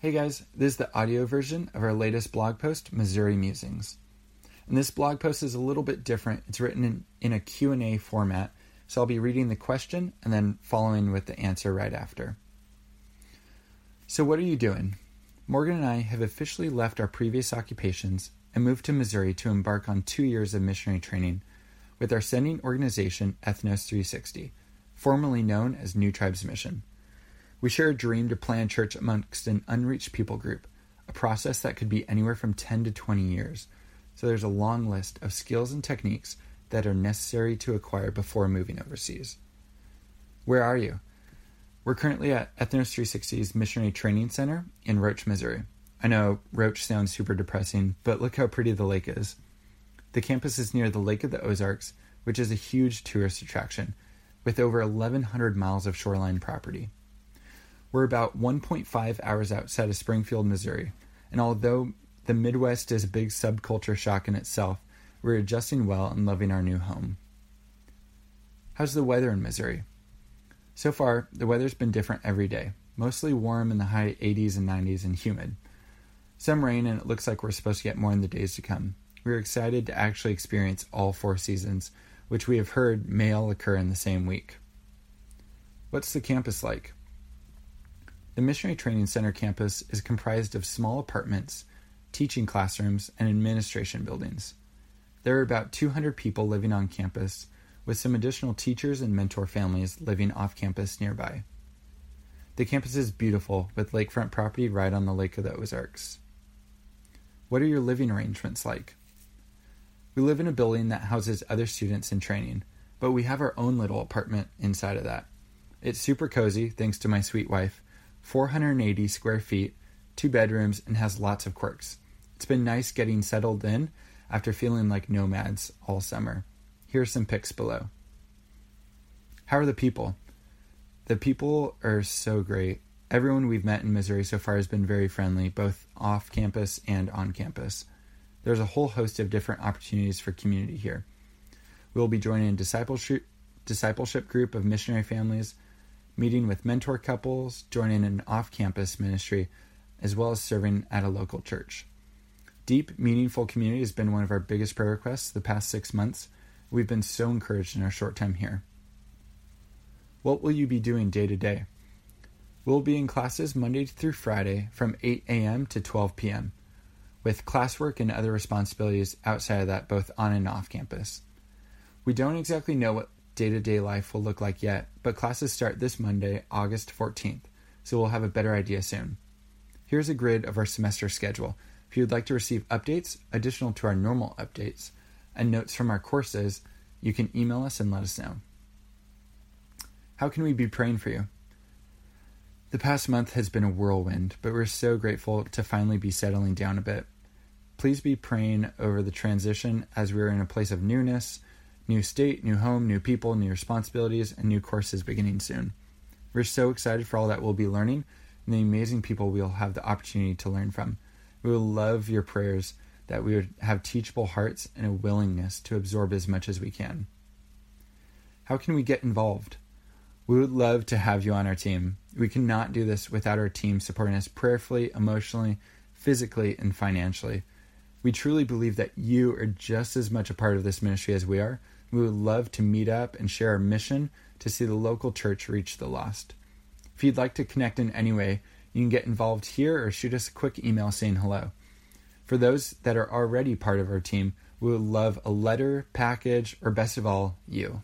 Hey guys, this is the audio version of our latest blog post, Missouri Musings. And this blog post is a little bit different. It's written in, in a Q&A format, so I'll be reading the question and then following with the answer right after. So what are you doing? Morgan and I have officially left our previous occupations and moved to Missouri to embark on 2 years of missionary training with our sending organization Ethnos 360, formerly known as New Tribes Mission. We share a dream to plant church amongst an unreached people group, a process that could be anywhere from 10 to 20 years. So there's a long list of skills and techniques that are necessary to acquire before moving overseas. Where are you? We're currently at Ethnos 360's Missionary Training Center in Roach, Missouri. I know Roach sounds super depressing, but look how pretty the lake is. The campus is near the Lake of the Ozarks, which is a huge tourist attraction, with over 1,100 miles of shoreline property. We're about 1.5 hours outside of Springfield, Missouri, and although the Midwest is a big subculture shock in itself, we're adjusting well and loving our new home. How's the weather in Missouri? So far, the weather's been different every day, mostly warm in the high 80s and 90s and humid. Some rain, and it looks like we're supposed to get more in the days to come. We're excited to actually experience all four seasons, which we have heard may all occur in the same week. What's the campus like? The Missionary Training Center campus is comprised of small apartments, teaching classrooms, and administration buildings. There are about 200 people living on campus, with some additional teachers and mentor families living off campus nearby. The campus is beautiful, with lakefront property right on the Lake of the Ozarks. What are your living arrangements like? We live in a building that houses other students in training, but we have our own little apartment inside of that. It's super cozy, thanks to my sweet wife, 480 square feet, two bedrooms, and has lots of quirks. It's been nice getting settled in after feeling like nomads all summer. Here are some pics below. How are the people? The people are so great. Everyone we've met in Missouri so far has been very friendly, both off campus and on campus. There's a whole host of different opportunities for community here. We'll be joining a discipleship, discipleship group of missionary families meeting with mentor couples, joining an off campus ministry, as well as serving at a local church. Deep, meaningful community has been one of our biggest prayer requests the past six months. We've been so encouraged in our short time here. What will you be doing day to day? We'll be in classes Monday through Friday from 8 a.m. to 12 p.m., with classwork and other responsibilities outside of that, both on and off campus. We don't exactly know what day to day life will look like yet, but classes start this Monday, August 14th, so we'll have a better idea soon. Here's a grid of our semester schedule. If you would like to receive updates, additional to our normal updates, and notes from our courses, you can email us and let us know. How can we be praying for you? The past month has been a whirlwind, but we're so grateful to finally be settling down a bit. Please be praying over the transition as we are in a place of newness New state, new home, new people, new responsibilities, and new courses beginning soon. We're so excited for all that we'll be learning and the amazing people we'll have the opportunity to learn from. We will love your prayers that we would have teachable hearts and a willingness to absorb as much as we can. How can we get involved? We would love to have you on our team. We cannot do this without our team supporting us prayerfully, emotionally, physically, and financially. We truly believe that you are just as much a part of this ministry as we are, we would love to meet up and share our mission to see the local church reach the lost. If you'd like to connect in any way, you can get involved here or shoot us a quick email saying hello. For those that are already part of our team, we would love a letter, package, or best of all, you.